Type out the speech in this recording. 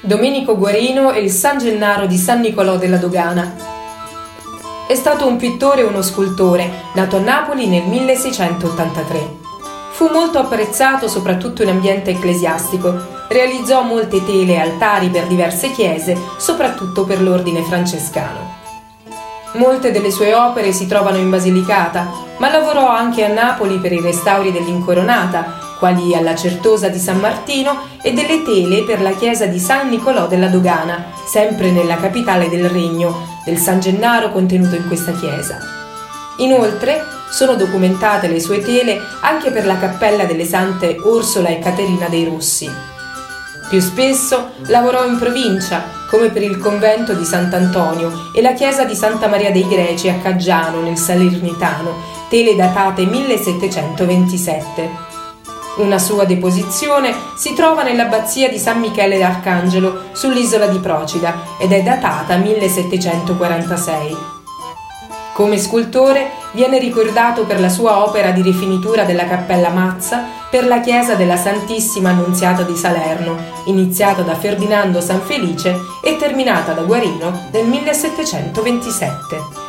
Domenico Guarino e il San Gennaro di San Nicolò della Dogana. È stato un pittore e uno scultore, nato a Napoli nel 1683. Fu molto apprezzato soprattutto in ambiente ecclesiastico. Realizzò molte tele e altari per diverse chiese, soprattutto per l'ordine francescano. Molte delle sue opere si trovano in Basilicata, ma lavorò anche a Napoli per i restauri dell'Incoronata, quali alla Certosa di San Martino e delle tele per la chiesa di San Nicolò della Dogana, sempre nella capitale del regno, del San Gennaro contenuto in questa chiesa. Inoltre sono documentate le sue tele anche per la cappella delle sante Orsola e Caterina dei Rossi. Più spesso lavorò in provincia, come per il convento di Sant'Antonio e la chiesa di Santa Maria dei Greci a Caggiano, nel Salernitano, tele datate 1727. Una sua deposizione si trova nell'abbazia di San Michele d'Arcangelo sull'isola di Procida ed è datata 1746. Come scultore viene ricordato per la sua opera di rifinitura della Cappella Mazza per la chiesa della Santissima Annunziata di Salerno, iniziata da Ferdinando Sanfelice e terminata da Guarino nel 1727.